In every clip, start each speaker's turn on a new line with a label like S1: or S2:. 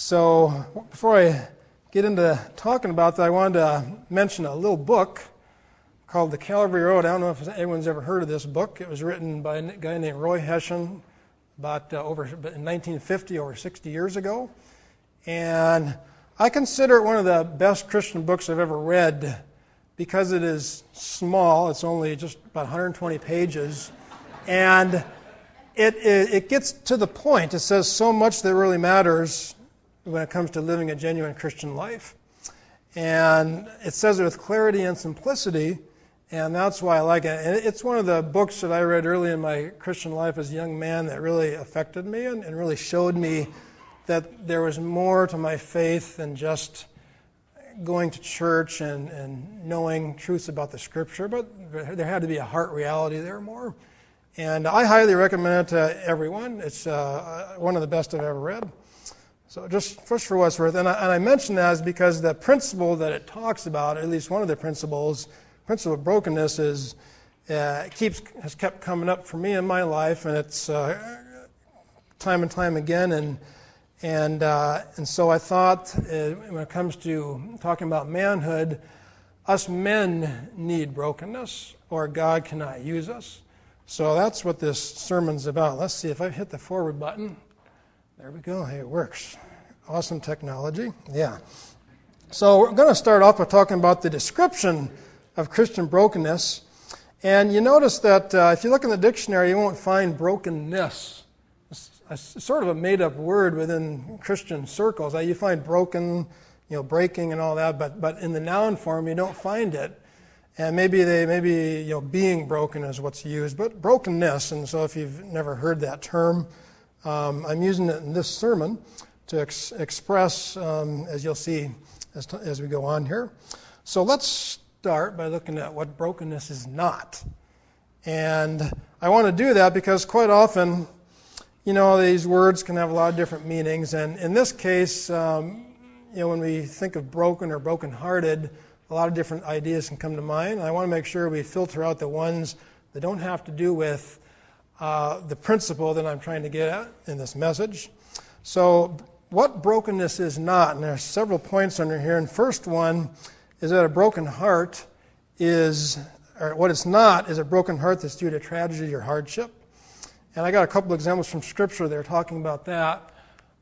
S1: So, before I get into talking about that, I wanted to mention a little book called The Calvary Road. I don't know if anyone's ever heard of this book. It was written by a guy named Roy Hession about uh, over in 1950, over 60 years ago. And I consider it one of the best Christian books I've ever read because it is small. It's only just about 120 pages. And it, it, it, gets to the point. It says so much that really matters when it comes to living a genuine Christian life. And it says it with clarity and simplicity, and that's why I like it. And it's one of the books that I read early in my Christian life as a young man that really affected me and, and really showed me that there was more to my faith than just going to church and, and knowing truths about the scripture, but there had to be a heart reality there more. And I highly recommend it to everyone. It's uh, one of the best I've ever read. So just first for what's worth, and I, and I mention that is because the principle that it talks about, at least one of the principles, principle of brokenness, is uh, keeps has kept coming up for me in my life, and it's uh, time and time again, and and uh, and so I thought uh, when it comes to talking about manhood, us men need brokenness, or God cannot use us. So that's what this sermon's about. Let's see if I hit the forward button. There we go. Hey, it works. Awesome technology. Yeah. So we're going to start off by talking about the description of Christian brokenness. And you notice that uh, if you look in the dictionary, you won't find brokenness. It's, it's sort of a made up word within Christian circles. You find broken, you know, breaking and all that, but, but in the noun form, you don't find it. And maybe they, maybe, you know, being broken is what's used, but brokenness. And so if you've never heard that term, um, I'm using it in this sermon to ex- express, um, as you'll see as, t- as we go on here. So let's start by looking at what brokenness is not. And I want to do that because quite often, you know, these words can have a lot of different meanings. And in this case, um, you know, when we think of broken or brokenhearted, a lot of different ideas can come to mind. I want to make sure we filter out the ones that don't have to do with uh, the principle that I'm trying to get at in this message. So, what brokenness is not, and there are several points under here. And first one is that a broken heart is, or what it's not, is a broken heart that's due to tragedy or hardship. And I got a couple examples from Scripture there talking about that.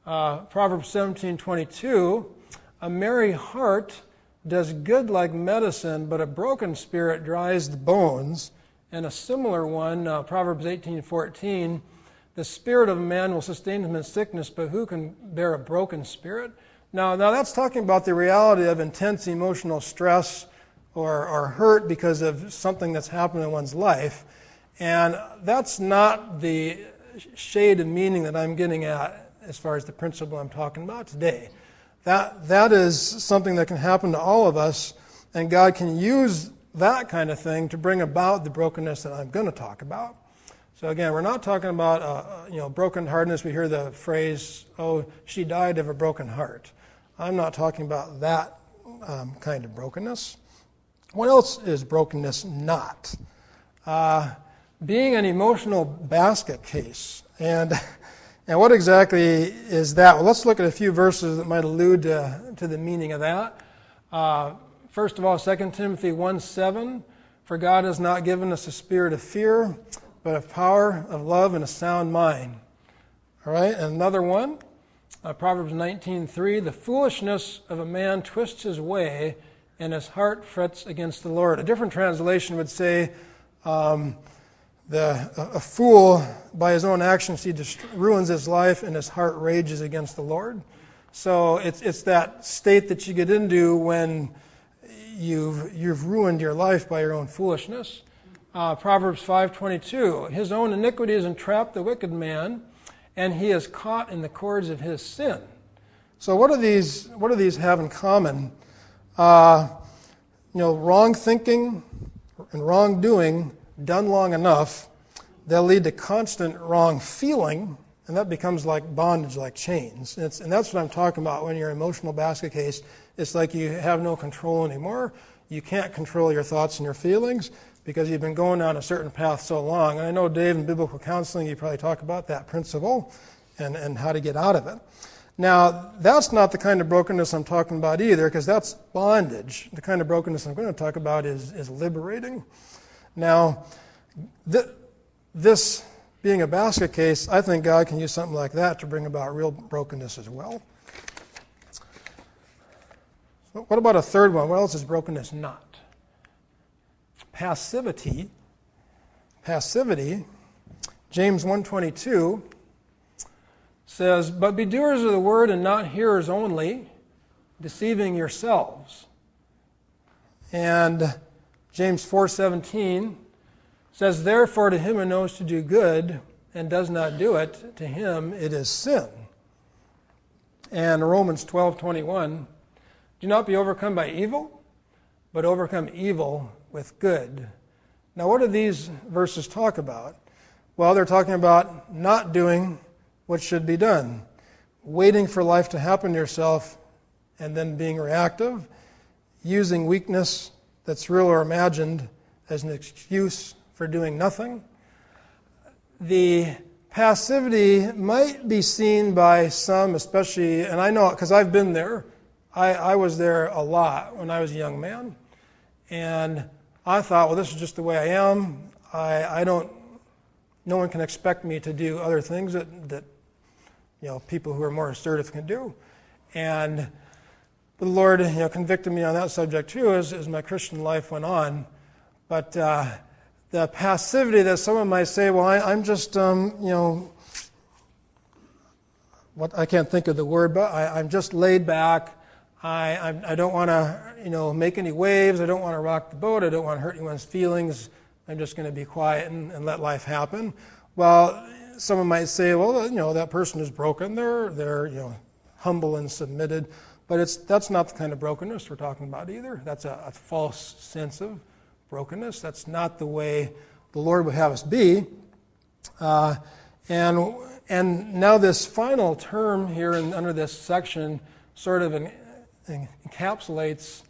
S1: Uh, Proverbs 17:22, a merry heart does good like medicine, but a broken spirit dries the bones. And a similar one, uh, Proverbs 18:14, the spirit of a man will sustain him in sickness, but who can bear a broken spirit? Now, now that's talking about the reality of intense emotional stress or, or hurt because of something that's happened in one's life. And that's not the shade of meaning that I'm getting at as far as the principle I'm talking about today. That, that is something that can happen to all of us, and God can use that kind of thing to bring about the brokenness that I'm going to talk about. So again, we're not talking about uh, uh you know broken hardness. We hear the phrase, "Oh, she died of a broken heart." I'm not talking about that um, kind of brokenness. What else is brokenness not? Uh, being an emotional basket case, and and what exactly is that? Well, let's look at a few verses that might allude to, to the meaning of that. Uh, First of all, 2 Timothy 1 7, for God has not given us a spirit of fear, but of power, of love, and a sound mind. All right, and another one, uh, Proverbs 19:3, the foolishness of a man twists his way, and his heart frets against the Lord. A different translation would say, um, the, a, fool, by his own actions, he just ruins his life, and his heart rages against the Lord. So it's, it's that state that you get into when you've, you've ruined your life by your own foolishness. Uh, Proverbs 5.22, his own iniquities entrap the wicked man, and he is caught in the cords of his sin. So what do these, what do these have in common? Uh, you know, wrong thinking and wrongdoing done long enough, they'll lead to constant wrong feeling, and that becomes like bondage, like chains. And, and that's what I'm talking about when you're emotional basket case it's like you have no control anymore. You can't control your thoughts and your feelings because you've been going down a certain path so long. And I know, Dave, in biblical counseling, you probably talk about that principle and, and how to get out of it. Now, that's not the kind of brokenness I'm talking about either, because that's bondage. The kind of brokenness I'm going to talk about is, is liberating. Now, th- this being a basket case, I think God can use something like that to bring about real brokenness as well. What about a third one? What else is brokenness not? Passivity. Passivity. James 122 says, But be doers of the word and not hearers only, deceiving yourselves. And James 4:17 says, Therefore to him who knows to do good and does not do it, to him it is sin. And Romans 12:21, Do not be overcome by evil, but overcome evil with good. Now, what do these verses talk about? Well, they're talking about not doing what should be done, waiting for life to happen to yourself and then being reactive, using weakness that's real or imagined as an excuse for doing nothing. The passivity might be seen by some, especially, and I know because I've been there. I, I was there a lot when I was a young man. And I thought, well, this is just the way I am. I, I don't, no one can expect me to do other things that, that you know, people who are more assertive can do. And the Lord, you know, convicted me on that subject too as, as my Christian life went on. But uh, the passivity that someone might say, well, I, am just, um, you know, what I can't think of the word, but I, am just laid back. I, I, I don't want to, you know, make any waves. I don't want to rock the boat. I don't want to hurt anyone's feelings. I'm just going to be quiet and, and let life happen. Well, someone might say, well, you know, that person is broken. They're, they're you know, humble and submitted. But it's, that's not the kind of brokenness we're talking about either. That's a, a false sense of brokenness. That's not the way the Lord would have us be. Uh, and, and now, this final term here in, under this section sort of in, encapsulates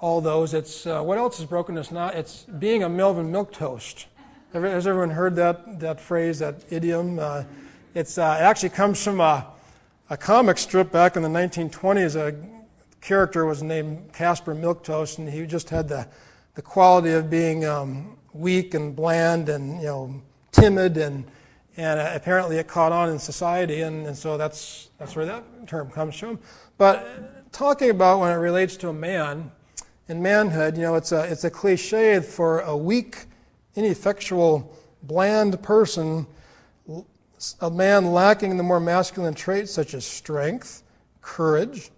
S1: all those. It's uh, what else is broken? brokenness not? It's being a Melvin Milquetoast. Has everyone heard that, that phrase, that idiom? Uh, it's, uh, it actually comes from a, a comic strip back in the 1920s. A character was named Casper Milquetoast, and he just had the, the quality of being um, weak and bland and you know timid, and, and uh, apparently it caught on in society, and, and so that's, that's where that term comes from. But talking about when it relates to a man, in manhood, you know, it's a, it's a cliche for a weak, ineffectual, bland person, a man lacking the more masculine traits such as strength, courage,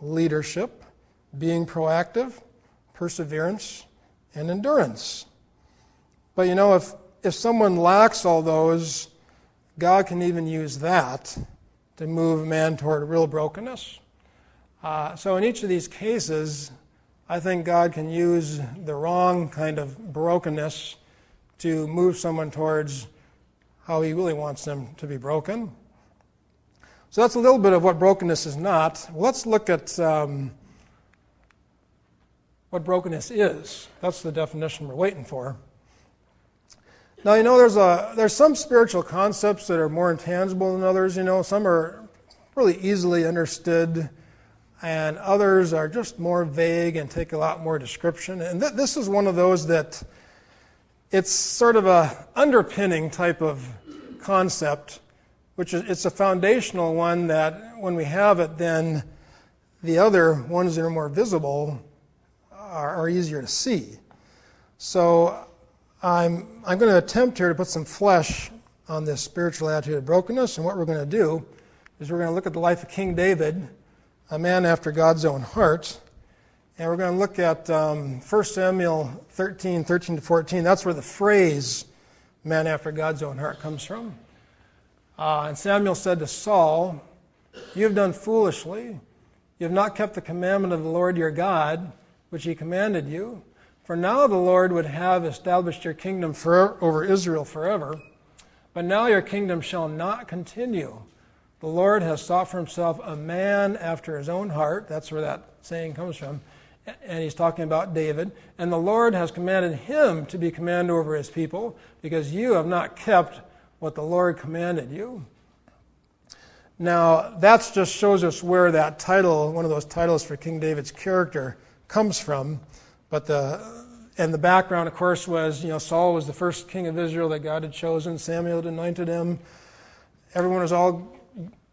S1: leadership, being proactive, perseverance, and endurance. But you know, if, if someone lacks all those, God can even use that to move a man toward real brokenness. Uh, so, in each of these cases, I think God can use the wrong kind of brokenness to move someone towards how he really wants them to be broken. So that's a little bit of what brokenness is not. Let's look at um, what brokenness is. That's the definition we're waiting for. Now, you know, there's, a, there's some spiritual concepts that are more intangible than others. You know, some are really easily understood, and others are just more vague and take a lot more description. And th- this is one of those that it's sort of a underpinning type of concept, which is it's a foundational one that when we have it, then the other ones that are more visible are, are easier to see. So I'm, I'm going to attempt here to put some flesh on this spiritual attitude of brokenness, and what we're going to do is we're going to look at the life of King David, a man after God's own heart, and we're going to look at um, 1 Samuel 13, 13 to 14. That's where the phrase man after God's own heart comes from. Uh, and Samuel said to Saul, You have done foolishly. You have not kept the commandment of the Lord your God, which he commanded you. For now the Lord would have established your kingdom for, over Israel forever. But now your kingdom shall not continue. The Lord has sought for himself a man after his own heart. That's where that saying comes from and he's talking about David. And the Lord has commanded him to be commander over his people because you have not kept what the Lord commanded you. Now, that just shows us where that title, one of those titles for King David's character, comes from. But the and the background, of course, was you know Saul was the first king of Israel that God had chosen. Samuel had anointed him. Everyone was all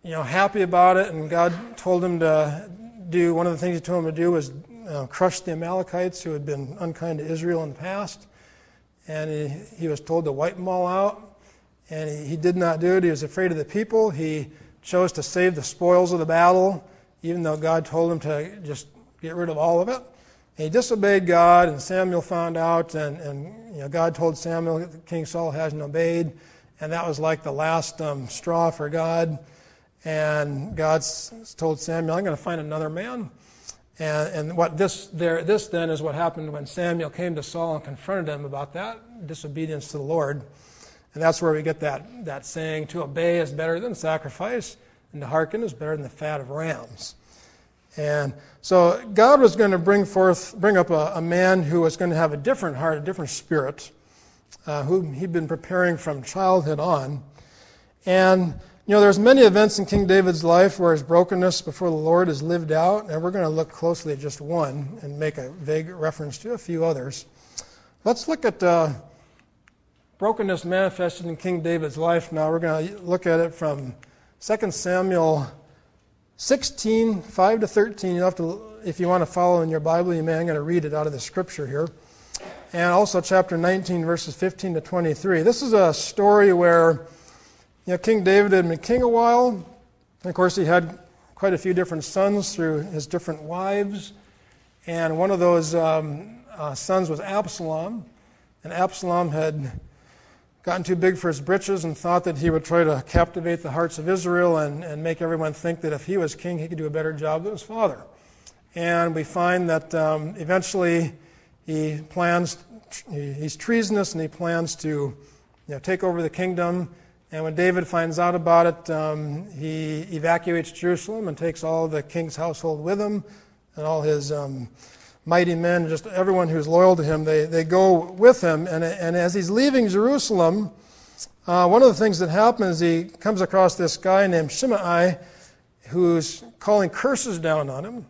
S1: you know happy about it, and God told him to do one of the things He told him to do was uh, crush the Amalekites who had been unkind to Israel in the past, and he, he was told to wipe them all out, and he, he did not do it. He was afraid of the people. He chose to save the spoils of the battle, even though God told him to just get rid of all of it. And he disobeyed God, and Samuel found out, and, and you know, God told Samuel that King Saul hasn't obeyed, and that was like the last um, straw for God. And God told Samuel, I'm going to find another man. And, and what this, there, this then is what happened when Samuel came to Saul and confronted him about that disobedience to the Lord. And that's where we get that, that saying to obey is better than sacrifice, and to hearken is better than the fat of rams. And so God was going to bring forth, bring up a, a man who was going to have a different heart, a different spirit, uh, who he'd been preparing from childhood on. And you know, there's many events in King David's life where his brokenness before the Lord is lived out, and we're going to look closely at just one and make a vague reference to a few others. Let's look at uh, brokenness manifested in King David's life now. We're going to look at it from 2 Samuel 16, 5 to 13. You have to, if you want to follow in your Bible, you may. I'm going to read it out of the scripture here. And also chapter 19, verses 15 to 23. This is a story where you know, King David had been king a while. And of course, he had quite a few different sons through his different wives. And one of those um, uh, sons was Absalom. And Absalom had gotten too big for his britches and thought that he would try to captivate the hearts of Israel and, and make everyone think that if he was king, he could do a better job than his father. And we find that um, eventually he plans, he's treasonous and he plans to you know, take over the kingdom. And when David finds out about it, um, he evacuates Jerusalem and takes all the king's household with him and all his um, mighty men, just everyone who's loyal to him, they, they go with him. And, and as he's leaving Jerusalem, uh, one of the things that happens, is he comes across this guy named Shimei who's calling curses down on him.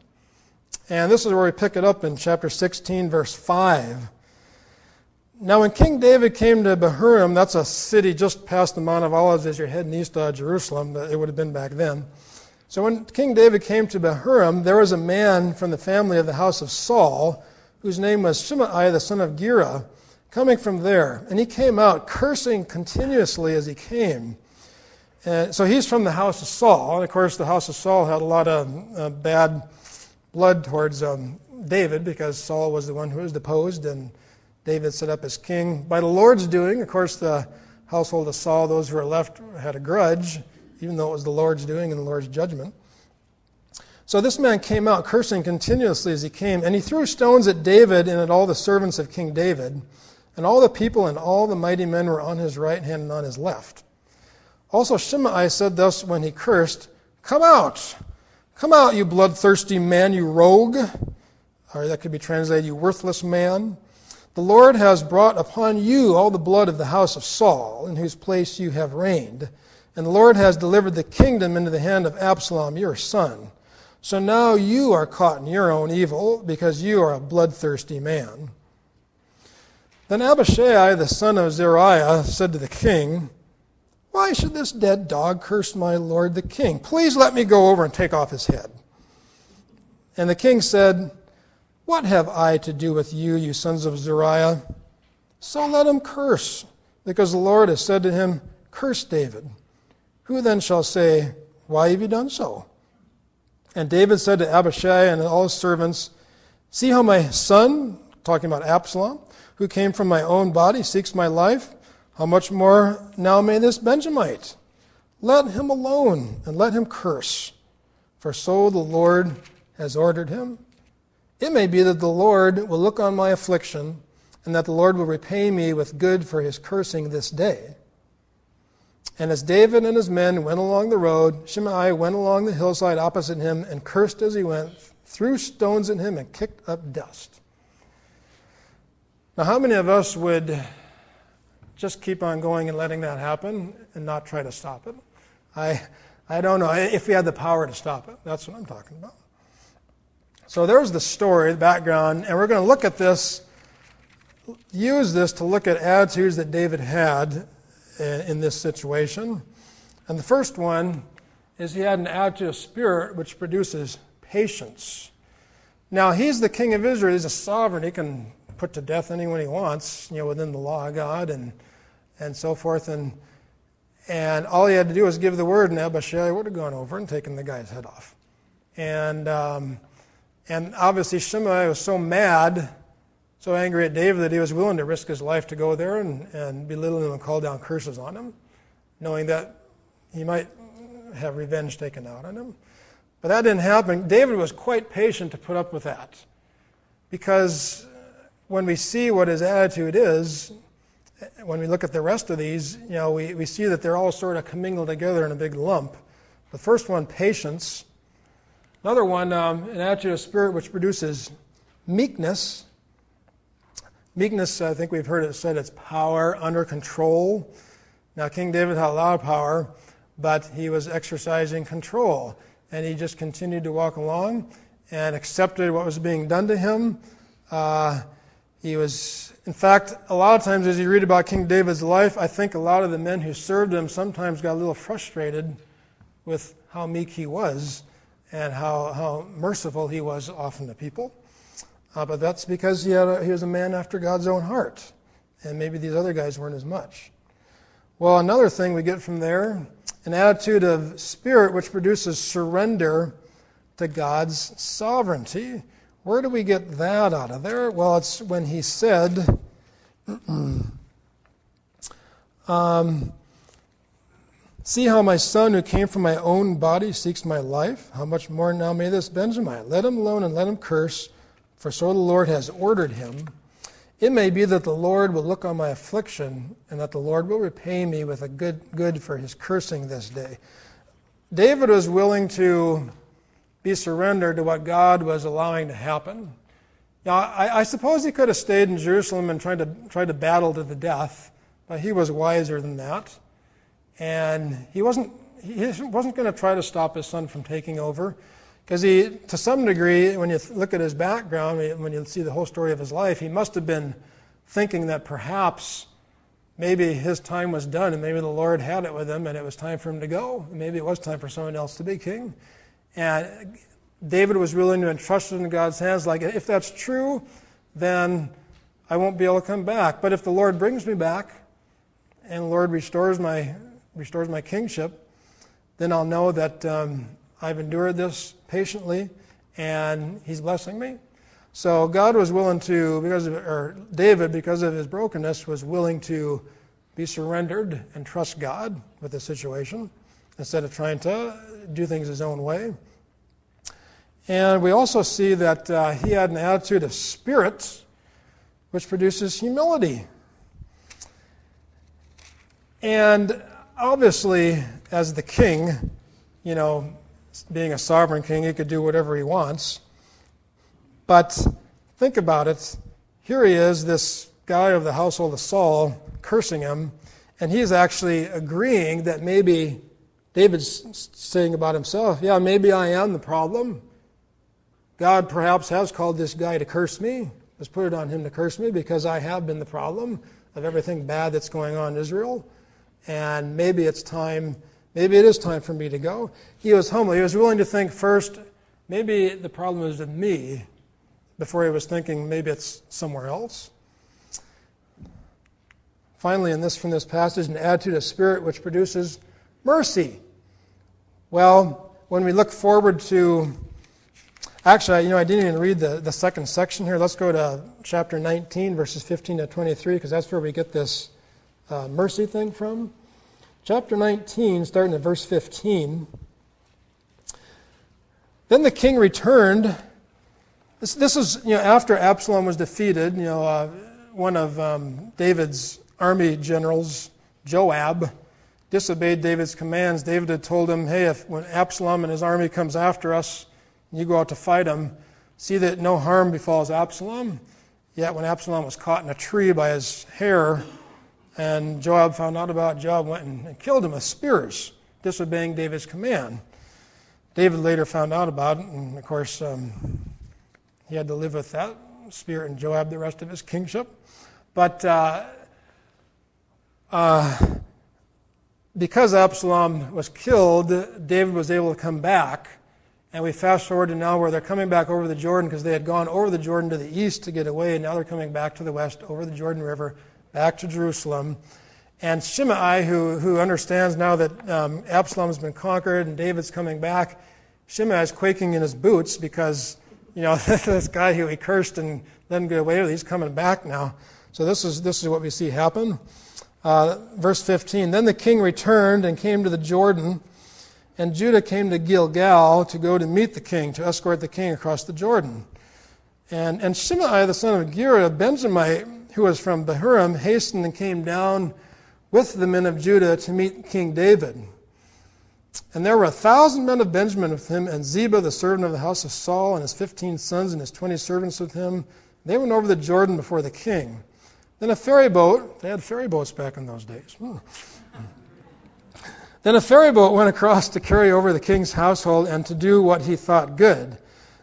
S1: And this is where we pick it up in chapter 16, verse 5. Now, when King David came to Bahurim, that's a city just past the Mount of Olives as you're heading east of Jerusalem, it would have been back then. So when King David came to Bahurim, there was a man from the family of the house of Saul, whose name was Shimei the son of Gera, coming from there. And he came out cursing continuously as he came. And so he's from the house of Saul. And of course, the house of Saul had a lot of uh, bad blood towards um, David because Saul was the one who was deposed and David set up as king. By the Lord's doing, of course, the household of Saul, those who were left, had a grudge even though it was the Lord's doing and the Lord's judgment. So this man came out cursing continuously as he came, and he threw stones at David and at all the servants of King David. And all the people and all the mighty men were on his right hand and on his left. Also Shimei said thus when he cursed, Come out! Come out, you bloodthirsty man, you rogue! Or that could be translated, you worthless man. The Lord has brought upon you all the blood of the house of Saul, in whose place you have reigned. And the Lord has delivered the kingdom into the hand of Absalom, your son. So now you are caught in your own evil, because you are a bloodthirsty man. Then Abishai, the son of Zeruiah, said to the king, Why should this dead dog curse my lord the king? Please let me go over and take off his head. And the king said, What have I to do with you, you sons of Zeruiah? So let him curse, because the Lord has said to him, Curse David. Who then shall say, Why have you done so? And David said to Abishai and all his servants, See how my son, talking about Absalom, who came from my own body, seeks my life? How much more now may this Benjamite? Let him alone and let him curse, for so the Lord has ordered him. It may be that the Lord will look on my affliction, and that the Lord will repay me with good for his cursing this day. And as David and his men went along the road, Shimei went along the hillside opposite him and cursed as he went, threw stones at him, and kicked up dust. Now, how many of us would just keep on going and letting that happen and not try to stop it? I, I don't know if we had the power to stop it. That's what I'm talking about. So there's the story, the background, and we're going to look at this, use this to look at attitudes that David had in this situation. And the first one is he had an attitude of spirit which produces patience. Now, he's the king of Israel. He's a sovereign. He can put to death anyone he wants, you know, within the law of God and, and so forth. And, and all he had to do was give the word, and Abishai would have gone over and taken the guy's head off. And, um, and obviously, Shimei was so mad, so angry at David that he was willing to risk his life to go there and, and belittle him and call down curses on him, knowing that he might have revenge taken out on him. But that didn't happen. David was quite patient to put up with that. Because when we see what his attitude is, when we look at the rest of these, you know, we, we see that they're all sort of commingled together in a big lump. The first one, patience. Another one, um, an attitude of spirit which produces meekness. Meekness, I think we've heard it said, it's power under control. Now, King David had a lot of power, but he was exercising control and he just continued to walk along and accepted what was being done to him. Uh, he was, in fact, a lot of times as you read about King David's life, I think a lot of the men who served him sometimes got a little frustrated with how meek he was and how, how merciful he was often to people. Uh, but that's because he, a, he was a man after God's own heart. And maybe these other guys weren't as much. Well, another thing we get from there an attitude of spirit which produces surrender to God's sovereignty. Where do we get that out of there? Well, it's when he said, um, See how my son, who came from my own body, seeks my life? How much more now may this Benjamin? Let him alone and let him curse, for so the Lord has ordered him. It may be that the Lord will look on my affliction and that the Lord will repay me with a good, good for his cursing this day. David was willing to be surrendered to what God was allowing to happen. Now, I, I suppose he could have stayed in Jerusalem and tried to, tried to battle to the death, but he was wiser than that. And he wasn't, he wasn't going to try to stop his son from taking over. Because he, to some degree, when you look at his background, when you see the whole story of his life, he must have been thinking that perhaps maybe his time was done and maybe the Lord had it with him and it was time for him to go. Maybe it was time for someone else to be king. And David was willing to entrust it in God's hands. Like, if that's true, then I won't be able to come back. But if the Lord brings me back and the Lord restores my, restores my kingship, then I'll know that um, I've endured this patiently, and He's blessing me. So God was willing to, because of, or David, because of his brokenness, was willing to be surrendered and trust God with the situation instead of trying to do things his own way. And we also see that uh, he had an attitude of spirit, which produces humility. And obviously, as the king, you know, being a sovereign king, he could do whatever he wants. But think about it. Here he is, this guy of the household of Saul, cursing him, and he's actually agreeing that maybe David's saying about himself, yeah, maybe I am the problem. God perhaps has called this guy to curse me, has put it on him to curse me because I have been the problem of everything bad that's going on in Israel. And maybe it's time Maybe it is time for me to go. He was humble. He was willing to think first, maybe the problem is with me, before he was thinking maybe it's somewhere else. Finally, in this from this passage, an attitude of spirit which produces mercy. Well, when we look forward to actually, you know, I didn't even read the, the second section here. Let's go to chapter 19, verses 15 to 23, because that's where we get this uh, mercy thing from. Chapter 19, starting at verse 15. Then the king returned. This, this is you know, after Absalom was defeated. You know, uh, one of um, David's army generals, Joab, disobeyed David's commands. David had told him, hey, if when Absalom and his army comes after us, you go out to fight him, see that no harm befalls Absalom. Yet when Absalom was caught in a tree by his hair, and Joab found out about it. Joab went and killed him with spears. disobeying David's command. David later found out about it, and of course, um, he had to live with that spirit and Joab the rest of his kingship. But uh, uh, because Absalom was killed, David was able to come back. And we fast forward to now where they're coming back over the Jordan because they had gone over the Jordan to the east to get away, and now they're coming back to the west over the Jordan River, back to Jerusalem. And Shimei, who, who understands now that um, Absalom's been conquered and David's coming back, Shimei is quaking in his boots because, you know, this guy who he cursed and him get away with, he's coming back now. So this is, this is what we see happen. Uh, verse 15 Then the king returned and came to the Jordan, and Judah came to Gilgal to go to meet the king, to escort the king across the Jordan. And, and Shimei, the son of Gera, Benjamite, who was from Bahurim, hastened and came down with the men of Judah to meet King David. And there were a thousand men of Benjamin with him, and Ziba, the servant of the house of Saul, and his fifteen sons and his twenty servants with him. They went over the Jordan before the king. Then a ferry boat, they had ferry boats back in those days. Hmm. Then a ferry boat went across to carry over the king's household and to do what he thought good.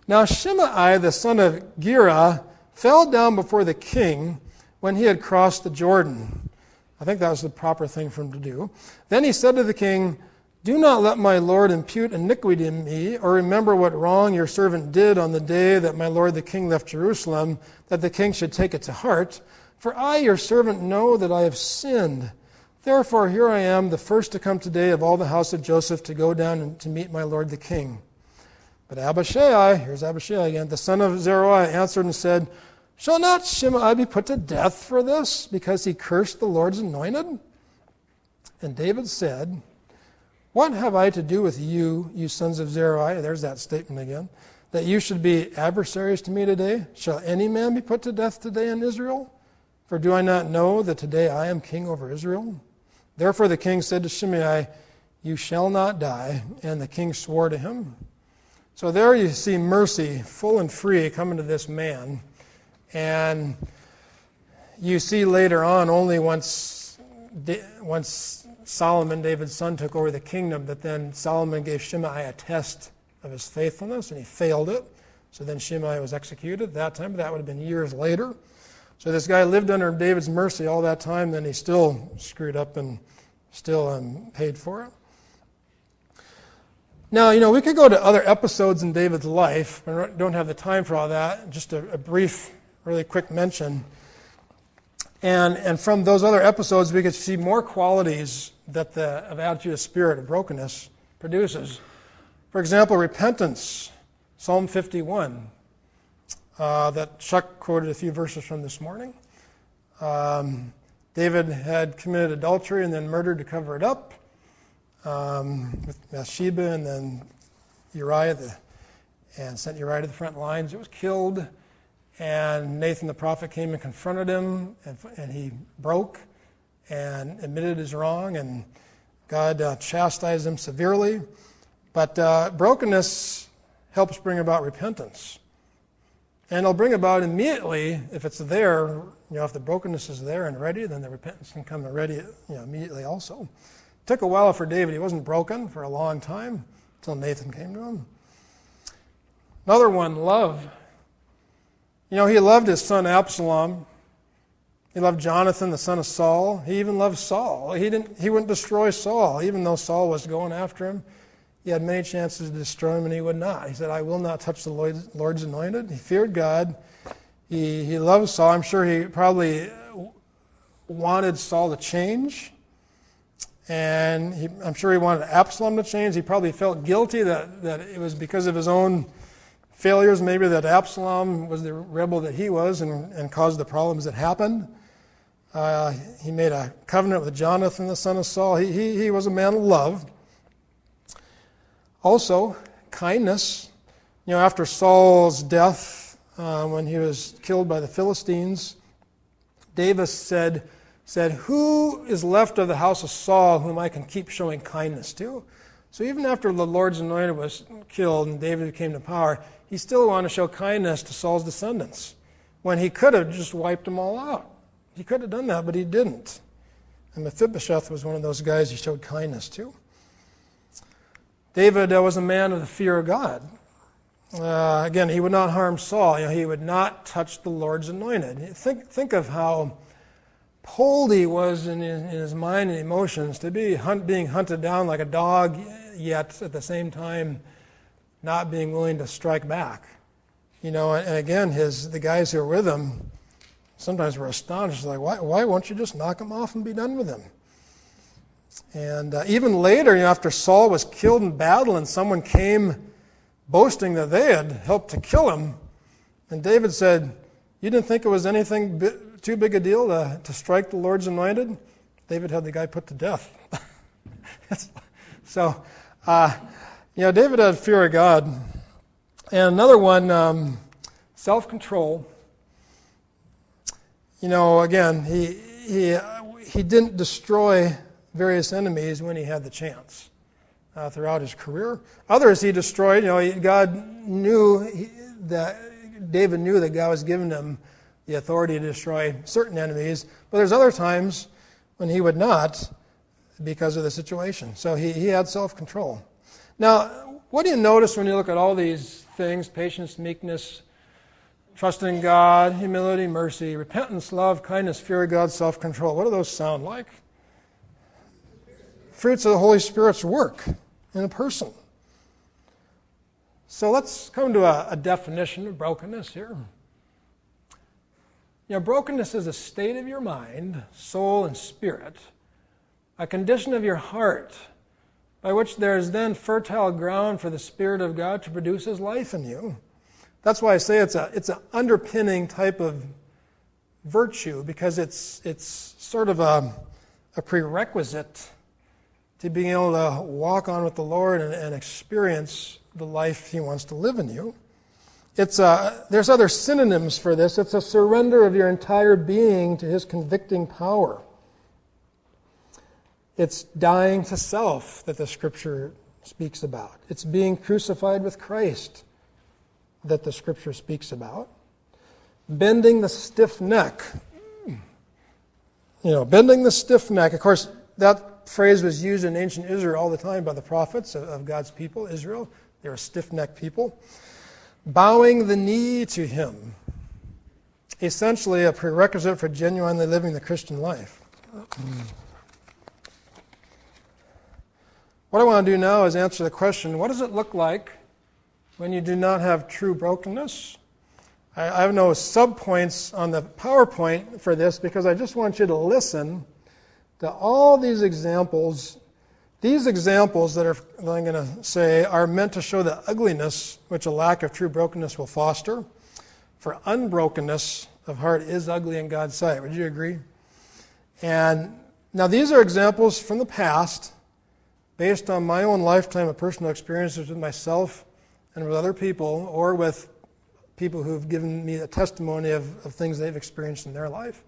S1: Now Shimei, the son of Gera, fell down before the king when he had crossed the Jordan. I think that was the proper thing for him to do. Then he said to the king, Do not let my lord impute iniquity to me, or remember what wrong your servant did on the day that my lord the king left Jerusalem, that the king should take it to heart. For I, your servant, know that I have sinned. Therefore, here I am, the first to come today of all the house of Joseph to go down and to meet my lord the king. But Abishai, here's Abishai again, the son of Zeruiah, answered and said, Shall not Shimei be put to death for this, because he cursed the Lord's anointed? And David said, What have I to do with you, you sons of Zeruiah? There's that statement again. That you should be adversaries to me today? Shall any man be put to death today in Israel? For do I not know that today I am king over Israel? Therefore the king said to Shimei, You shall not die. And the king swore to him. So there you see mercy, full and free, coming to this man. And you see later on, only once, once Solomon, David's son, took over the kingdom, that then Solomon gave Shimei a test of his faithfulness, and he failed it. So then Shimei was executed at that time, but that would have been years later. So this guy lived under David's mercy all that time, then he still screwed up and still um, paid for it. Now, you know, we could go to other episodes in David's life. But I don't have the time for all that. Just a, a brief, really quick mention. And, and from those other episodes, we could see more qualities that the of attitude of spirit of brokenness produces. For example, repentance, Psalm 51 uh, that Chuck quoted a few verses from this morning. Um, David had committed adultery and then murdered to cover it up um, with Bathsheba and then Uriah the, and sent Uriah to the front lines. It was killed, and Nathan the prophet came and confronted him, and, and he broke and admitted his wrong, and God uh, chastised him severely. But uh, brokenness helps bring about repentance. And it'll bring about immediately, if it's there, you know, if the brokenness is there and ready, then the repentance can come ready you know, immediately also. It took a while for David. He wasn't broken for a long time until Nathan came to him. Another one, love. You know, he loved his son Absalom. He loved Jonathan, the son of Saul. He even loved Saul. He, didn't, he wouldn't destroy Saul, even though Saul was going after him. He had many chances to destroy him, and he would not. He said, I will not touch the Lord's anointed. He feared God. He, he loved Saul. I'm sure he probably wanted Saul to change. And he, I'm sure he wanted Absalom to change. He probably felt guilty that, that it was because of his own failures, maybe that Absalom was the rebel that he was and, and caused the problems that happened. Uh, he made a covenant with Jonathan, the son of Saul. He, he, he was a man of love. Also, kindness. You know, after Saul's death, uh, when he was killed by the Philistines, David said, said, Who is left of the house of Saul whom I can keep showing kindness to? So even after the Lord's anointed was killed and David came to power, he still wanted to show kindness to Saul's descendants when he could have just wiped them all out. He could have done that, but he didn't. And Mephibosheth was one of those guys he showed kindness to. David uh, was a man of the fear of God. Uh, again, he would not harm Saul. You know, he would not touch the Lord's anointed. Think, think of how pulled he was in his, in his mind and emotions to be hunt, being hunted down like a dog, yet at the same time not being willing to strike back. You know, and again, his the guys who were with him sometimes were astonished, like, why, why won't you just knock him off and be done with him? And uh, even later, you know, after Saul was killed in battle and someone came boasting that they had helped to kill him, and David said, You didn't think it was anything bi- too big a deal to, to strike the Lord's anointed? David had the guy put to death. so, uh, know, David had fear of God. And another one, um, self control. You know, again, he, he, he didn't destroy various enemies when he had the chance uh, throughout his career. Others he destroyed. You know, God knew he, that David knew that God was giving him the authority to destroy certain enemies, but there's other times when he would not because of the situation. So he, he had self control. Now, what do you notice when you look at all these things patience, meekness, trust in God, humility, mercy, repentance, love, kindness, fear of God, self control? What do those sound like? Fruits of the Holy Spirit's work in a person. So let's come to a, a definition of brokenness here. You know, brokenness is a state of your mind, soul, and spirit, a condition of your heart by which there is then fertile ground for the Spirit of God to produce His life in you. That's why I say it's a it's an underpinning type of virtue because it's it's sort of a, a prerequisite to being able to walk on with the Lord and, and experience the life He wants to live in you. It's a, there's other synonyms for this. It's a surrender of your entire being to His convicting power. It's dying to self that the Scripture speaks about. It's being crucified with Christ that the Scripture speaks about. Bending the stiff neck. You know, bending the stiff neck. Of course, that phrase was used in ancient Israel all the time by the prophets of God's people, Israel. They were stiff necked people bowing the knee to Him, essentially a prerequisite for genuinely living the Christian life. What I want to do now is answer the question what does it look like when you do not have true brokenness? I, have no subpoints on the PowerPoint for this because I just want you to listen to all these examples these examples that, are, that I'm going to say are meant to show the ugliness which a lack of true brokenness will foster. For unbrokenness of heart is ugly in God's sight. Would you agree? And now these are examples from the past based on my own lifetime of personal experiences with myself and with other people or with people who've given me a testimony of, of things they've experienced in their life.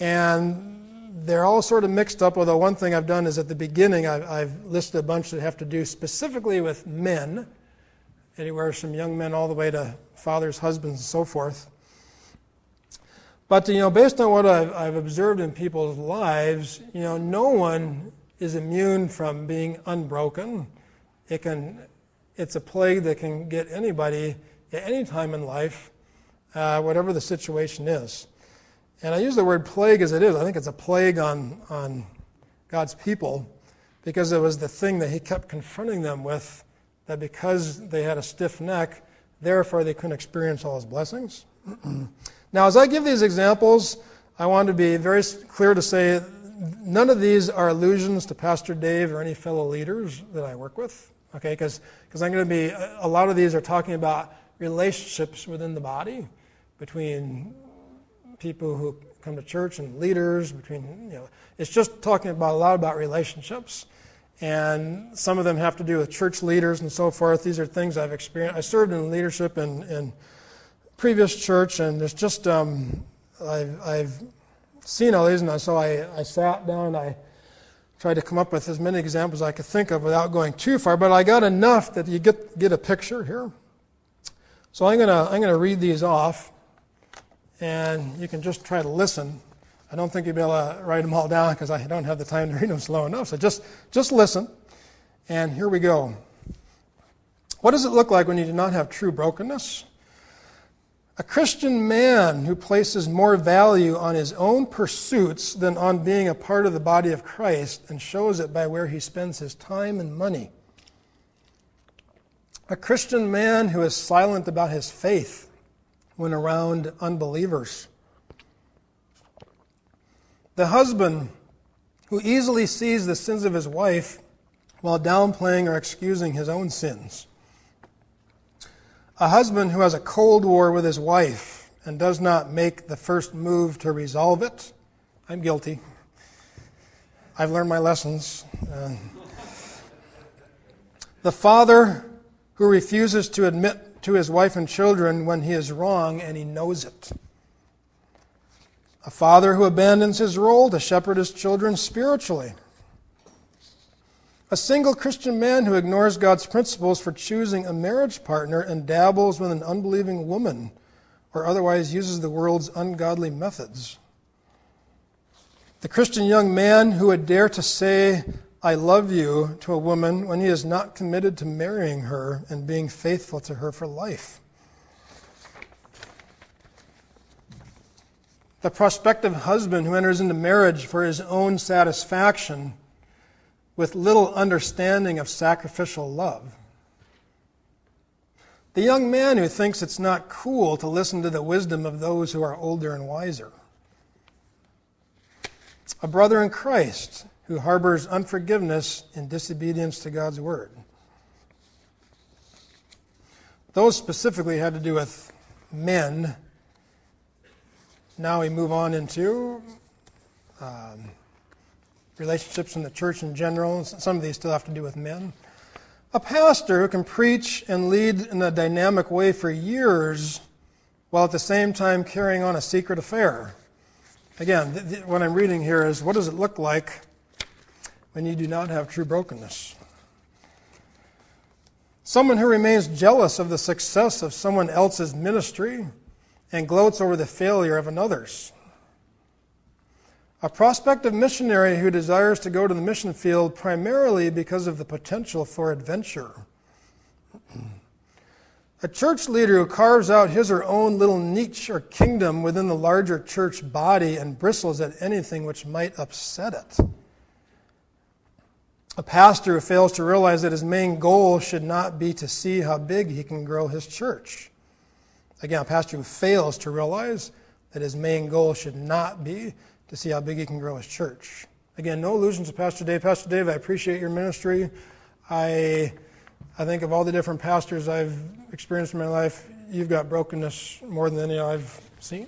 S1: And they're all sort of mixed up, although one thing I've done is at the beginning I've, I've, listed a bunch that have to do specifically with men, anywhere from young men all the way to fathers, husbands, and so forth. But, you know, based on what I've, I've observed in people's lives, you know, no one is immune from being unbroken. It can, it's a plague that can get anybody at any time in life, uh, whatever the situation is. And I use the word plague as it is. I think it's a plague on, on God's people because it was the thing that He kept confronting them with that because they had a stiff neck, therefore they couldn't experience all His blessings. now, as I give these examples, I want to be very clear to say none of these are allusions to Pastor Dave or any fellow leaders that I work with. Okay, because I'm going to be, a lot of these are talking about relationships within the body between people who come to church and leaders between you know it's just talking about a lot about relationships. And some of them have to do with church leaders and so forth. These are things i've experienced. I served in leadership in, in previous church and there's just um, I've, I've seen all these and so I, I sat down and i tried to come up with as many examples i could think of without going too far but i got enough that you get, get a picture here so i'm going to i'm to read these off and you can just try to listen. I don't think you'll be able to write them all down because I don't have the time to read them slow enough. So just, just listen. And here we go. What does it look like when you do not have true brokenness? A Christian man who places more value on his own pursuits than on being a part of the body of Christ and shows it by where he spends his time and money. A Christian man who is silent about his faith when around unbelievers. The husband who easily sees the sins of his wife while downplaying or excusing his own sins. A husband who has a cold war with his wife and does not make the first move to resolve it. I'm guilty. I've learned my lessons. Uh, the father who refuses to admit to his wife and children when he is wrong and he knows it. A father who abandons his role to shepherd his children spiritually. A single Christian man who ignores God's principles for choosing a marriage partner and dabbles with an unbelieving woman or otherwise uses the world's ungodly methods. The Christian young man who would dare to say, I love you to a woman when he is not committed to marrying her and being faithful to her for life. The prospective husband who enters into marriage for his own satisfaction with little understanding of sacrificial love. The young man who thinks it's not cool to listen to the wisdom of those who are older and wiser. A brother in Christ who harbors unforgiveness and disobedience to God's word. Those specifically had to do with men. Now we move on into um, relationships in the church in general. Some of these still have to do with men. A pastor who can preach and lead in a dynamic way for years while at the same time carrying on a secret affair. Again, th- th- what I'm reading here is what does it look like when you do not have true brokenness? Someone who remains jealous of the success of someone else's ministry and gloats over the failure of another's. A prospective missionary who desires to go to the mission field primarily because of the potential for adventure. A church leader who carves out his or her own little niche or kingdom within the larger church body and bristles at anything which might upset it. A pastor who fails to realize that his main goal should not be to see how big he can grow his church. Again, a pastor who fails to realize that his main goal should not be to see how big he can grow his church. Again, no illusions of Pastor Dave. Pastor Dave, I appreciate your ministry. I, I think of all the different pastors I've experienced in my life, you've got brokenness more than any I've seen.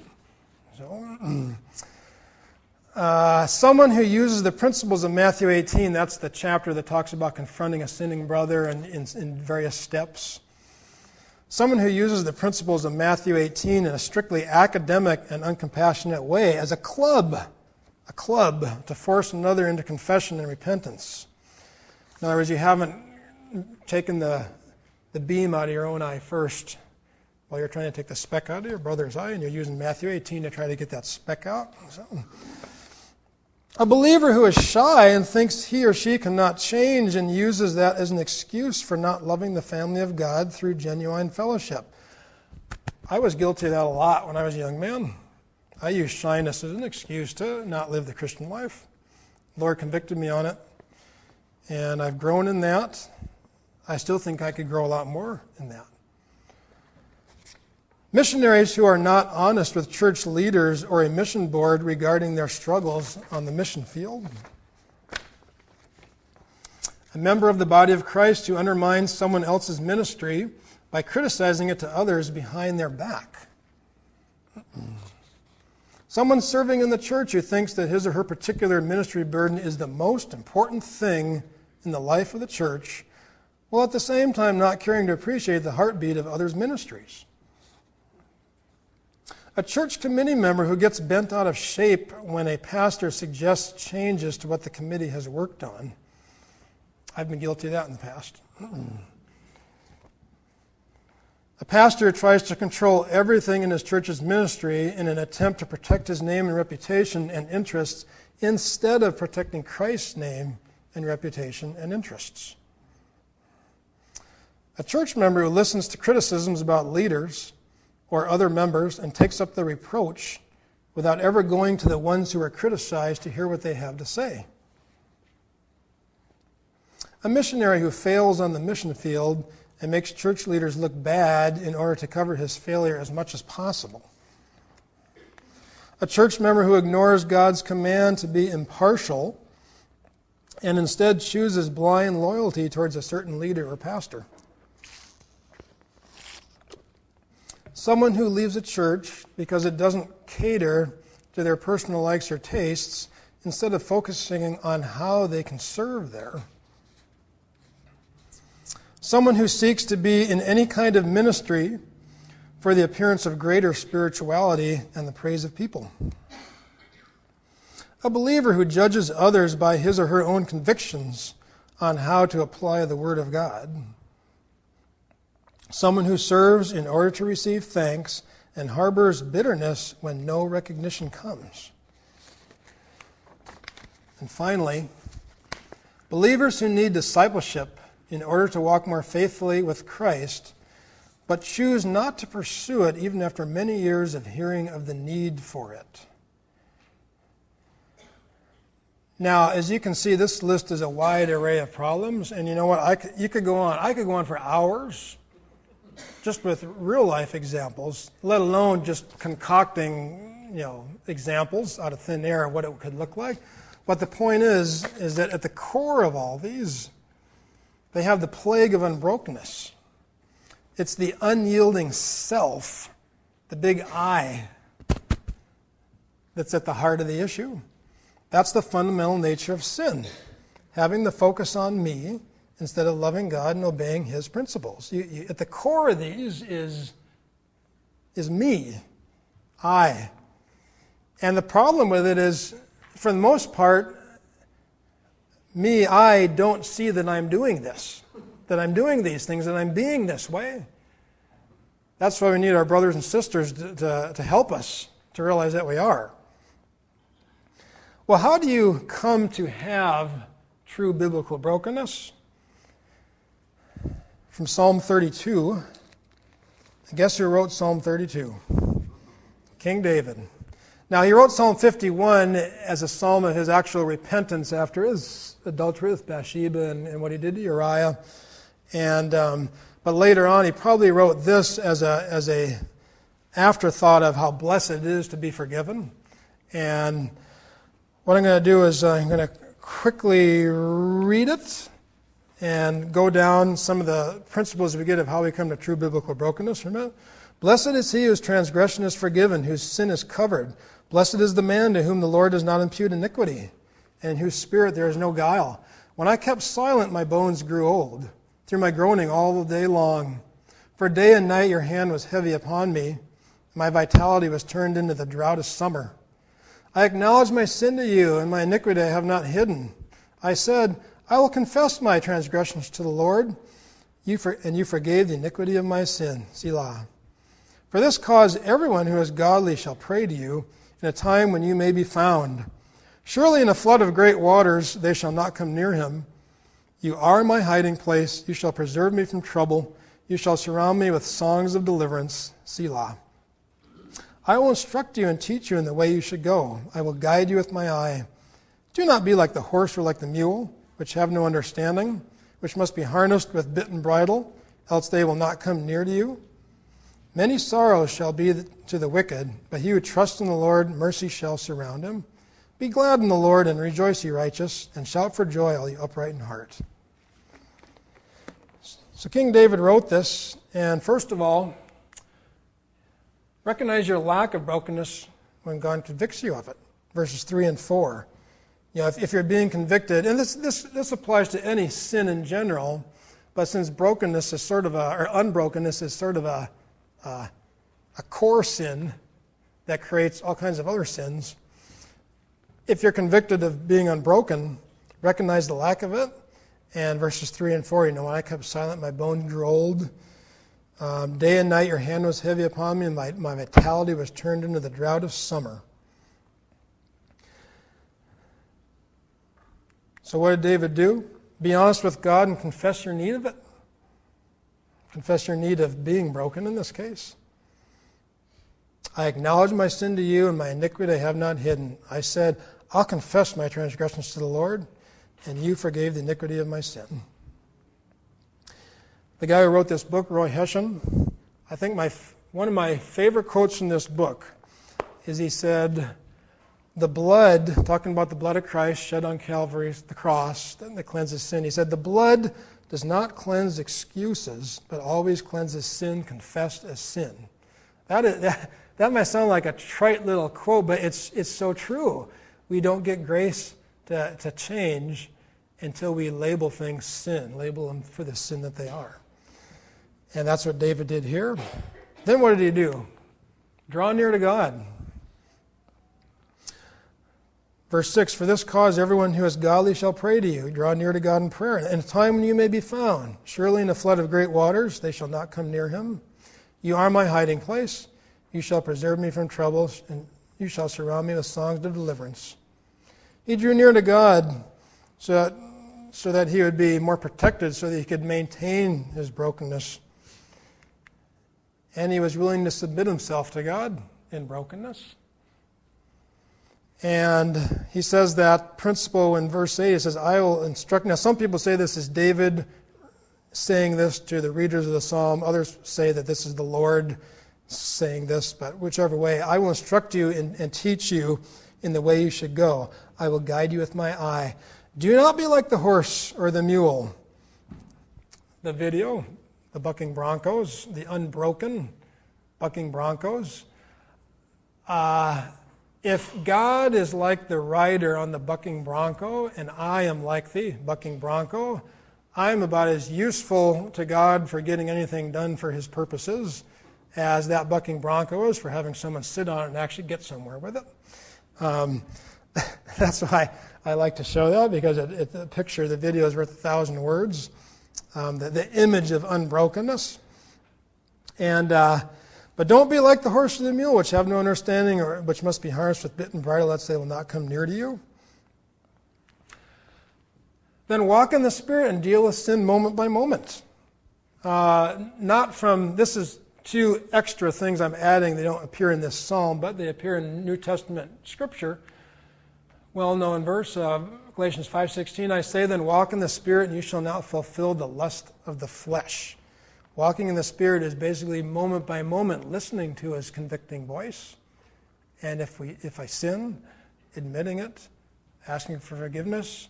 S1: So, uh, someone who uses the principles of Matthew 18, that's the chapter that talks about confronting a sinning brother and in, in various steps. Someone who uses the principles of Matthew 18 in a strictly academic and uncompassionate way as a club a club to force another into confession and repentance. In other words, you haven't taken the, the beam out of your own eye first while you're trying to take the speck out of your brother's eye, and you're using Matthew 18 to try to get that speck out. So, a believer who is shy and thinks he or she cannot change and uses that as an excuse for not loving the family of God through genuine fellowship. I was guilty of that a lot when I was a young man. I used shyness as an excuse to not live the Christian life. The Lord convicted me on it, and I've grown in that. I still think I could grow a lot more in that. Missionaries who are not honest with church leaders or a mission board regarding their struggles on the mission field. A member of the body of Christ who undermines someone else's ministry by criticizing it to others behind their back. Someone serving in the church who thinks that his or her particular ministry burden is the most important thing in the life of the church, while at the same time not caring to appreciate the heartbeat of others' ministries. A church committee member who gets bent out of shape when a pastor suggests changes to what the committee has worked on. I've been guilty of that in the past. A pastor tries to control everything in his church's ministry in an attempt to protect his name and reputation and interests instead of protecting Christ's name and reputation and interests. A church member who listens to criticisms about leaders or other members and takes up the reproach without ever going to the ones who are criticized to hear what they have to say. A missionary who fails on the mission field and makes church leaders look bad in order to cover his failure as much as possible. A church member who ignores God's command to be impartial and instead chooses blind loyalty towards a certain leader or pastor. Someone who leaves a church because it doesn't cater to their personal likes or tastes instead of focusing on how they can serve there. Someone who seeks to be in any kind of ministry for the appearance of greater spirituality and the praise of people. A believer who judges others by his or her own convictions on how to apply the Word of God. Someone who serves in order to receive thanks and harbors bitterness when no recognition comes. And finally, believers who need discipleship in order to walk more faithfully with Christ, but choose not to pursue it even after many years of hearing of the need for it. Now, as you can see, this list is a wide array of problems, and you know what? I could, you could go on. I could go on for hours just with real life examples, let alone just concocting, you know, examples out of thin air of what it could look like. But the point is, is that at the core of all these they have the plague of unbrokenness. It's the unyielding self, the big I, that's at the heart of the issue. That's the fundamental nature of sin, having the focus on me instead of loving God and obeying His principles. You, you, at the core of these is, is me, I. And the problem with it is, for the most part, me, I don't see that I'm doing this, that I'm doing these things, that I'm being this way. That's why we need our brothers and sisters to, to, to help us to realize that we are. Well, how do you come to have true biblical brokenness? From Psalm 32. Guess who wrote Psalm 32? King David. Now, he wrote Psalm 51 as a psalm of his actual repentance after his adultery with Bathsheba and, and what he did to Uriah. And, um, but later on, he probably wrote this as a, as a afterthought of how blessed it is to be forgiven. And what I'm going to do is uh, I'm going to quickly read it and go down some of the principles we get of how we come to true biblical brokenness. Remember? Blessed is he whose transgression is forgiven, whose sin is covered. Blessed is the man to whom the Lord does not impute iniquity, and in whose spirit there is no guile. When I kept silent, my bones grew old, through my groaning all the day long. For day and night your hand was heavy upon me. My vitality was turned into the drought of summer. I acknowledged my sin to you, and my iniquity I have not hidden. I said, I will confess my transgressions to the Lord, you for, and you forgave the iniquity of my sin. Selah. For this cause everyone who is godly shall pray to you in a time when you may be found. Surely in a flood of great waters they shall not come near him. You are my hiding place. You shall preserve me from trouble. You shall surround me with songs of deliverance. Selah. I will instruct you and teach you in the way you should go. I will guide you with my eye. Do not be like the horse or like the mule, which have no understanding, which must be harnessed with bit and bridle, else they will not come near to you. Many sorrows shall be to the wicked, but he who trusts in the Lord, mercy shall surround him. Be glad in the Lord and rejoice, ye righteous, and shout for joy, all ye upright in heart. So King David wrote this, and first of all, recognize your lack of brokenness when God convicts you of it. Verses 3 and 4. You know, if, if you're being convicted, and this, this, this applies to any sin in general, but since brokenness is sort of a, or unbrokenness is sort of a, uh, a core sin that creates all kinds of other sins. If you're convicted of being unbroken, recognize the lack of it. And verses 3 and 4, you know, when I kept silent, my bones grew old. Um, day and night your hand was heavy upon me, and my, my vitality was turned into the drought of summer. So, what did David do? Be honest with God and confess your need of it. Confess your need of being broken in this case. I acknowledge my sin to you, and my iniquity I have not hidden. I said, I'll confess my transgressions to the Lord, and you forgave the iniquity of my sin. The guy who wrote this book, Roy Hession, I think my, one of my favorite quotes from this book is he said, The blood, talking about the blood of Christ shed on Calvary, the cross that cleanses sin, he said, The blood does not cleanse excuses, but always cleanses sin confessed as sin. That, is, that, that might sound like a trite little quote, but it's, it's so true. We don't get grace to, to change until we label things sin, label them for the sin that they are. And that's what David did here. Then what did he do? Draw near to God. Verse 6 For this cause everyone who is godly shall pray to you. Draw near to God in prayer. In a time when you may be found. Surely in a flood of great waters they shall not come near him. You are my hiding place. You shall preserve me from troubles, and you shall surround me with songs of deliverance. He drew near to God so that, so that he would be more protected, so that he could maintain his brokenness. And he was willing to submit himself to God in brokenness. And he says that principle in verse 8. He says, I will instruct. Now, some people say this is David saying this to the readers of the psalm. Others say that this is the Lord saying this, but whichever way, I will instruct you and, teach you in the way you should go. I will guide you with my eye. Do not be like the horse or the mule. The video, the bucking broncos, the unbroken bucking broncos. Uh, if God is like the rider on the bucking bronco, and I am like the bucking bronco, I'm about as useful to God for getting anything done for his purposes as that bucking bronco is for having someone sit on it and actually get somewhere with it. Um, that's why I like to show that because it, it, the picture, the video is worth a thousand words. Um, the, the, image of unbrokenness. And uh, but don't be like the horse or the mule, which have no understanding, or which must be harnessed with bit and bridle, that they will not come near to you. Then walk in the Spirit and deal with sin moment by moment. Uh, not from, this is two extra things I'm adding. They don't appear in this psalm, but they appear in New Testament scripture. Well known verse, uh, Galatians 5.16, I say then walk in the Spirit and you shall not fulfill the lust of the flesh. Walking in the Spirit is basically moment by moment listening to His convicting voice. And if, we, if I sin, admitting it, asking for forgiveness,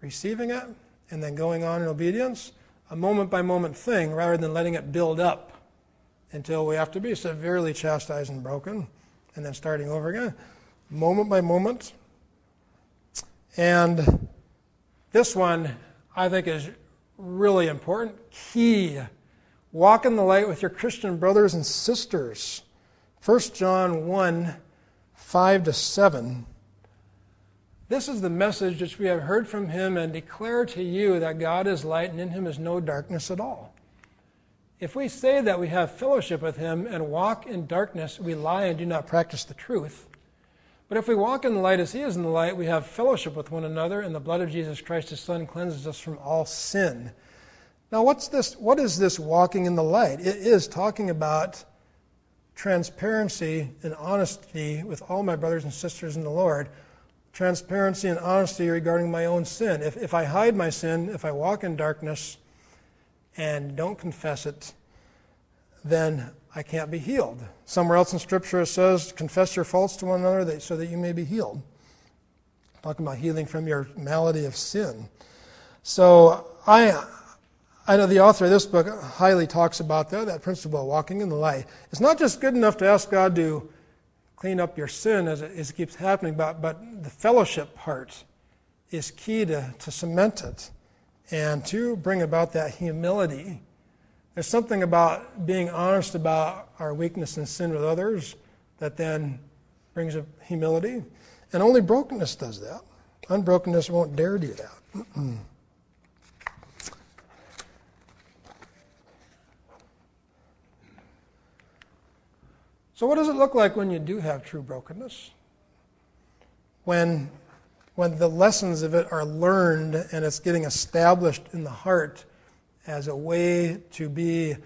S1: receiving it, and then going on in obedience, a moment by moment thing rather than letting it build up until we have to be severely chastised and broken and then starting over again, moment by moment. And this one, I think, is really important, key Walk in the light with your Christian brothers and sisters. 1 John 1 5 to 7. This is the message which we have heard from him and declare to you that God is light and in him is no darkness at all. If we say that we have fellowship with him and walk in darkness, we lie and do not practice the truth. But if we walk in the light as he is in the light, we have fellowship with one another, and the blood of Jesus Christ, his Son, cleanses us from all sin. Now, what's this? What is this walking in the light? It is talking about transparency and honesty with all my brothers and sisters in the Lord. Transparency and honesty regarding my own sin. If, if I hide my sin, if I walk in darkness and don't confess it, then I can't be healed. Somewhere else in Scripture it says, confess your faults to one another so that you may be healed. Talking about healing from your malady of sin. So I, I know the author of this book highly talks about that, that principle of walking in the light. It's not just good enough to ask God to clean up your sin as it, as it keeps happening, but, but the fellowship part is key to, to cement it and to bring about that humility. There's something about being honest about our weakness and sin with others that then brings a humility. And only brokenness does that. Unbrokenness won't dare do that. So, what does it look like when you do have true brokenness? When, when the lessons of it are learned and it's getting established in the heart as a way to be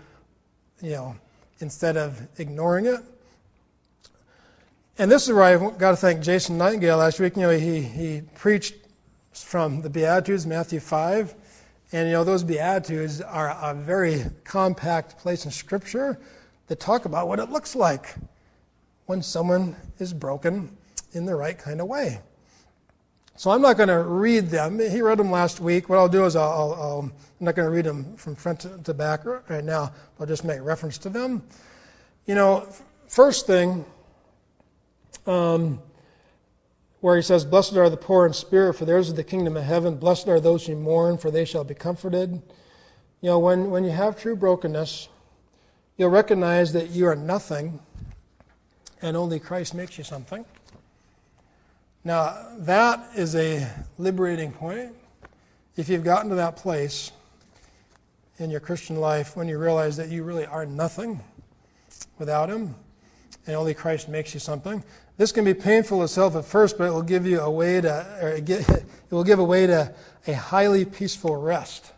S1: you know, instead of ignoring it. And this is where I've got to thank Jason Nightingale last week. You know, he, he preached from the Beatitudes, Matthew 5. And, you know, those Beatitudes are a very compact place in Scripture that talk about what it looks like when someone is broken in the right kind of way. So I'm not going to read them. He read them last week. What I'll do is I'll I'm not going to read them from front to, to back right now. I'll just make reference to them. You know, first thing, um, where he says, Blessed are the poor in spirit, for theirs is the kingdom of heaven. Blessed are those who mourn, for they shall be comforted. You know, when, when you have true brokenness, you'll recognize that you are nothing, and only Christ makes you something. Now, that is a liberating point. If you've gotten to that place in your Christian life when you realize that you really are nothing without Him, and only Christ makes you something, this can be painful itself at first, but it will give you a way to, it will give a way to a highly peaceful rest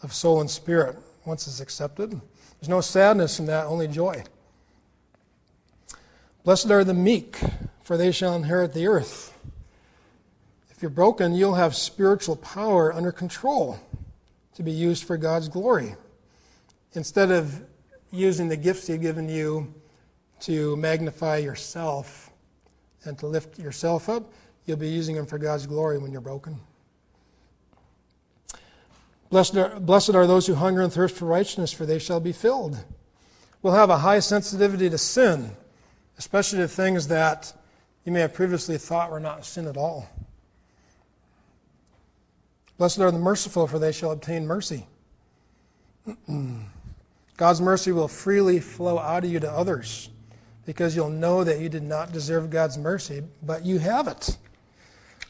S1: of soul and spirit once it's accepted. There's no sadness in that, only joy. Blessed are the meek, for they shall inherit the earth. If you're broken, you'll have spiritual power under control to be used for God's glory. Instead of using the gifts He's given you to magnify yourself and to lift yourself up, you'll be using them for God's glory when you're broken. Blessed are, blessed are those who hunger and thirst for righteousness, for they shall be filled. We'll have a high sensitivity to sin, especially to things that you may have previously thought were not sin at all. Blessed are the merciful, for they shall obtain mercy. God's mercy will freely flow out of you to others because you'll know that you did not deserve God's mercy, but you have it.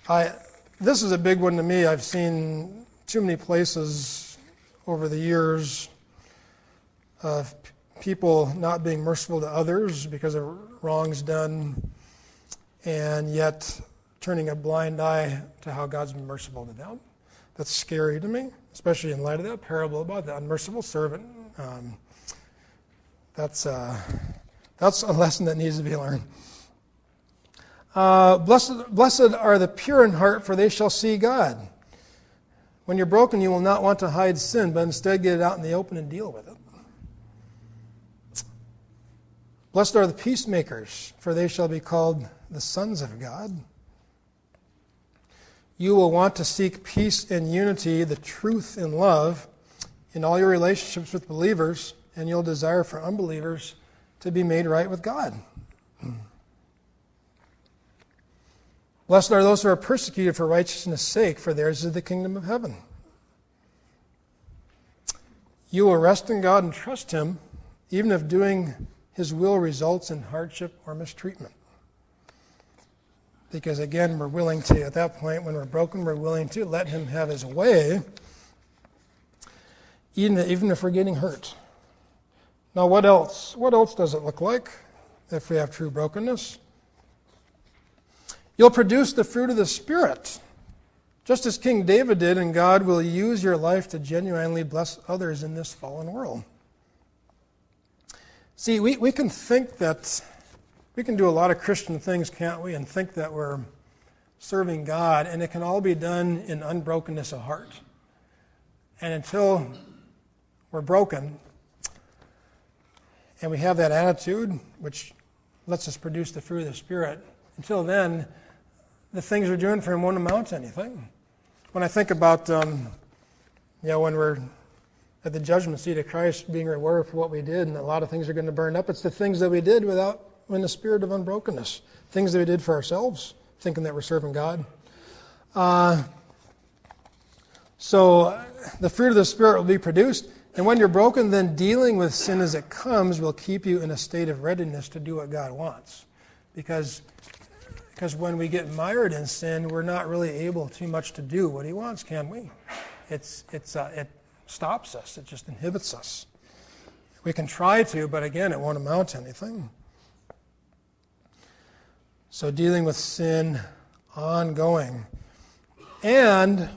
S1: I, this is a big one to me. I've seen too many places over the years of people not being merciful to others because of wrongs done, and yet turning a blind eye to how God's been merciful to them. That's scary to me, especially in light of that parable about the unmerciful servant. Um, that's. Uh, that's a lesson that needs to be learned. Uh, blessed, blessed are the pure in heart, for they shall see God. When you're broken, you will not want to hide sin, but instead get it out in the open and deal with it. Blessed are the peacemakers, for they shall be called the sons of God. You will want to seek peace and unity, the truth and love in all your relationships with believers, and you'll desire for unbelievers to be made right with God. Blessed are those who are persecuted for righteousness' sake, for theirs is the kingdom of heaven. You will rest in God and trust Him, even if doing His will results in hardship or mistreatment. Because again, we're willing to, at that point, when we're broken, we're willing to let Him have His way, even, even if we're getting hurt. Now, what else? What else does it look like if we have true brokenness? You'll produce the fruit of the Spirit, just as King David did, and God will use your life to genuinely bless others in this fallen world. See, we, we can think that we can do a lot of Christian things, can't we? And think that we're serving God, and it can all be done in unbrokenness of heart. And until we're broken, and we have that attitude, which lets us produce the fruit of the Spirit, until then, the things we're doing for Him won't amount to anything. When I think about, um, you know, when we're at the judgment seat of Christ being rewarded for what we did, and a lot of things are going to burn up, it's the things that we did without, in the spirit of unbrokenness, things that we did for ourselves, thinking that we're serving God. Uh, so the fruit of the Spirit will be produced. And when you're broken, then dealing with sin as it comes will keep you in a state of readiness to do what God wants. Because, because when we get mired in sin, we're not really able too much to do what He wants, can we? It's, it's, uh, it stops us, it just inhibits us. We can try to, but again, it won't amount to anything. So, dealing with sin ongoing. And,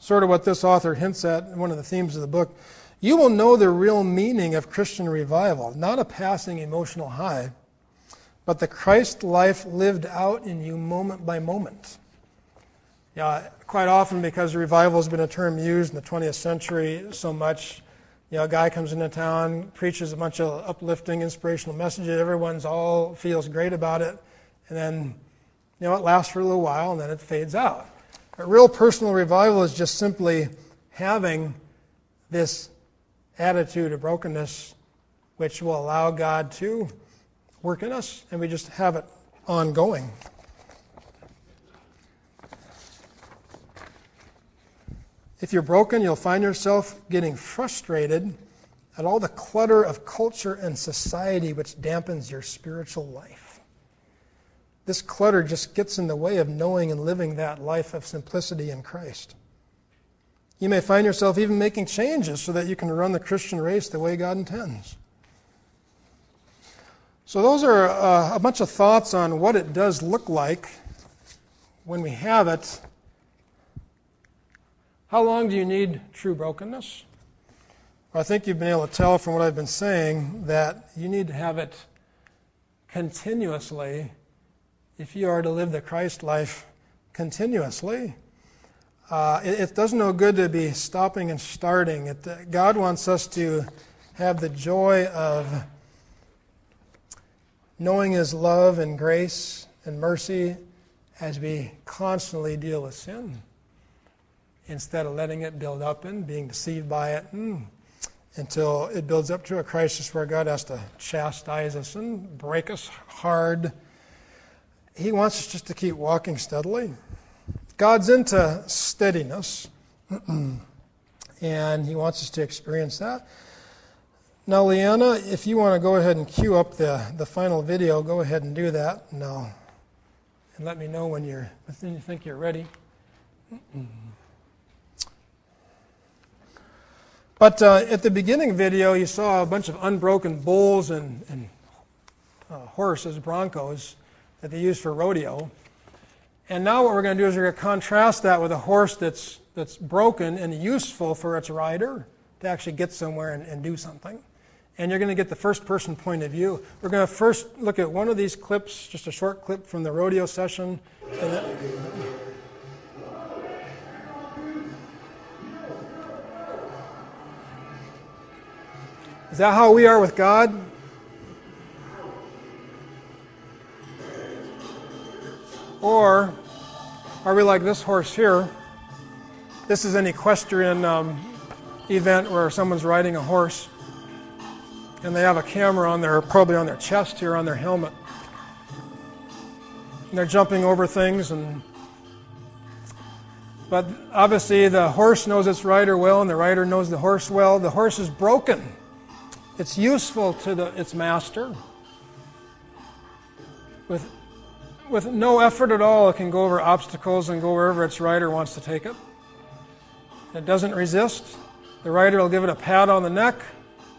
S1: sort of what this author hints at, one of the themes of the book, you will know the real meaning of Christian revival, not a passing emotional high, but the Christ life lived out in you moment by moment. Yeah, quite often, because revival has been a term used in the 20th century so much, you know, a guy comes into town, preaches a bunch of uplifting, inspirational messages. Everyone's all feels great about it, and then, you know, it lasts for a little while, and then it fades out. But real personal revival is just simply having this attitude of brokenness, which will allow God to work in us, and we just have it ongoing. If you're broken, you'll find yourself getting frustrated at all the clutter of culture and society which dampens your spiritual life. This clutter just gets in the way of knowing and living that life of simplicity in Christ. You may find yourself even making changes so that you can run the Christian race the way God intends. So, those are uh, a bunch of thoughts on what it does look like when we have it how long do you need true brokenness? I think you've been able to tell from what I've been saying that you need to have it continuously if you are to live the Christ life continuously. Uh, it, it, does no good to be stopping and starting. It, uh, God wants us to have the joy of knowing His love and grace and mercy as we constantly deal with sin instead of letting it build up and being deceived by it and, until it builds up to a crisis where God has to chastise us and break us hard. He wants us just to keep walking steadily. God's into steadiness, and He wants us to experience that. Now, Leanna, if you want to go ahead and cue up the, the final video, go ahead and do that now. And let me know when you're when you think you're ready. But uh, at the beginning video, you saw a bunch of unbroken bulls and, and uh, horses, broncos, that they use for rodeo. And now what we're going to do is we're going to contrast that with a horse that's, that's broken and useful for its rider to actually get somewhere and, and do something. And you're going to get the first person point of view. We're going to first look at one of these clips, just a short clip from the rodeo session. Is that how we are with God? Or are we like this horse here? This is an equestrian um, event where someone's riding a horse and they have a camera on their, probably on their chest here, on their helmet. And they're jumping over things and but obviously the horse knows its rider well and the rider knows the horse well. The horse is broken. It's useful to the, its master. With, with no effort at all, it can go over obstacles and go wherever its rider wants to take it. It doesn't resist. The rider will give it a pat on the neck,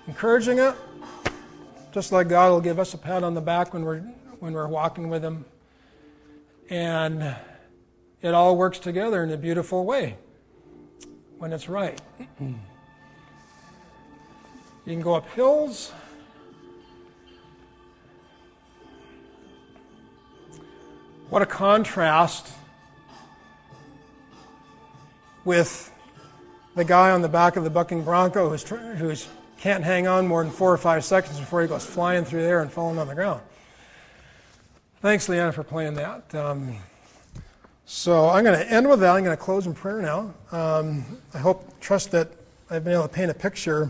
S1: encouraging it, just like God will give us a pat on the back when we're, when we're walking with Him. And it all works together in a beautiful way when it's right. You can go up hills. What a contrast with the guy on the back of the bucking bronco who's, who's can't hang on more than four or five seconds before he goes flying through there and falling on the ground. Thanks, Leanna, for playing that. Um, so I'm going to end with that. I'm going to close in prayer now. Um, I hope, trust that I've been able to paint a picture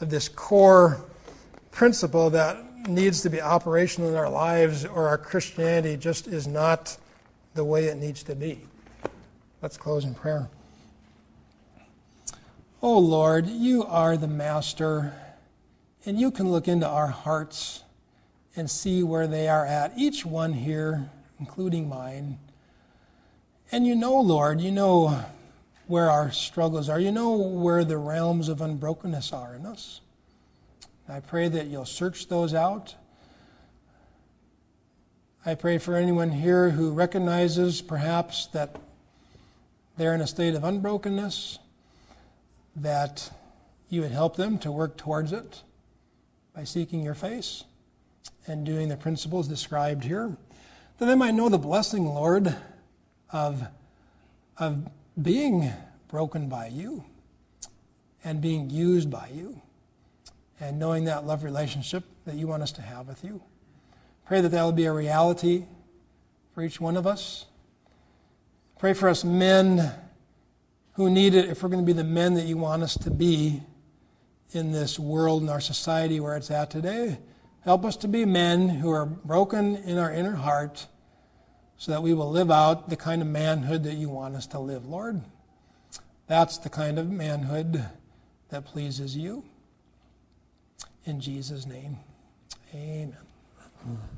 S1: of this core principle that needs to be operational in our lives, or our Christianity just is not the way it needs to be. Let's close in prayer. Oh Lord, you are the master, and you can look into our hearts and see where they are at, each one here, including mine. And you know, Lord, you know where our struggles are. You know where the realms of unbrokenness are in us. I pray that you'll search those out. I pray for anyone here who recognizes perhaps that they're in a state of unbrokenness, that you would help them to work towards it by seeking your face and doing the principles described here. That they might know the blessing, Lord, of, of being broken by you and being used by you and knowing that love relationship that you want us to have with you. Pray that that will be a reality for each one of us. Pray for us men who need it if we're going to be the men that you want us to be in this world and our society where it's at today. Help us to be men who are broken in our inner heart so that we will live out the kind of manhood that you want us to live, Lord. That's the kind of manhood that pleases you. In Jesus' name, amen. Mm.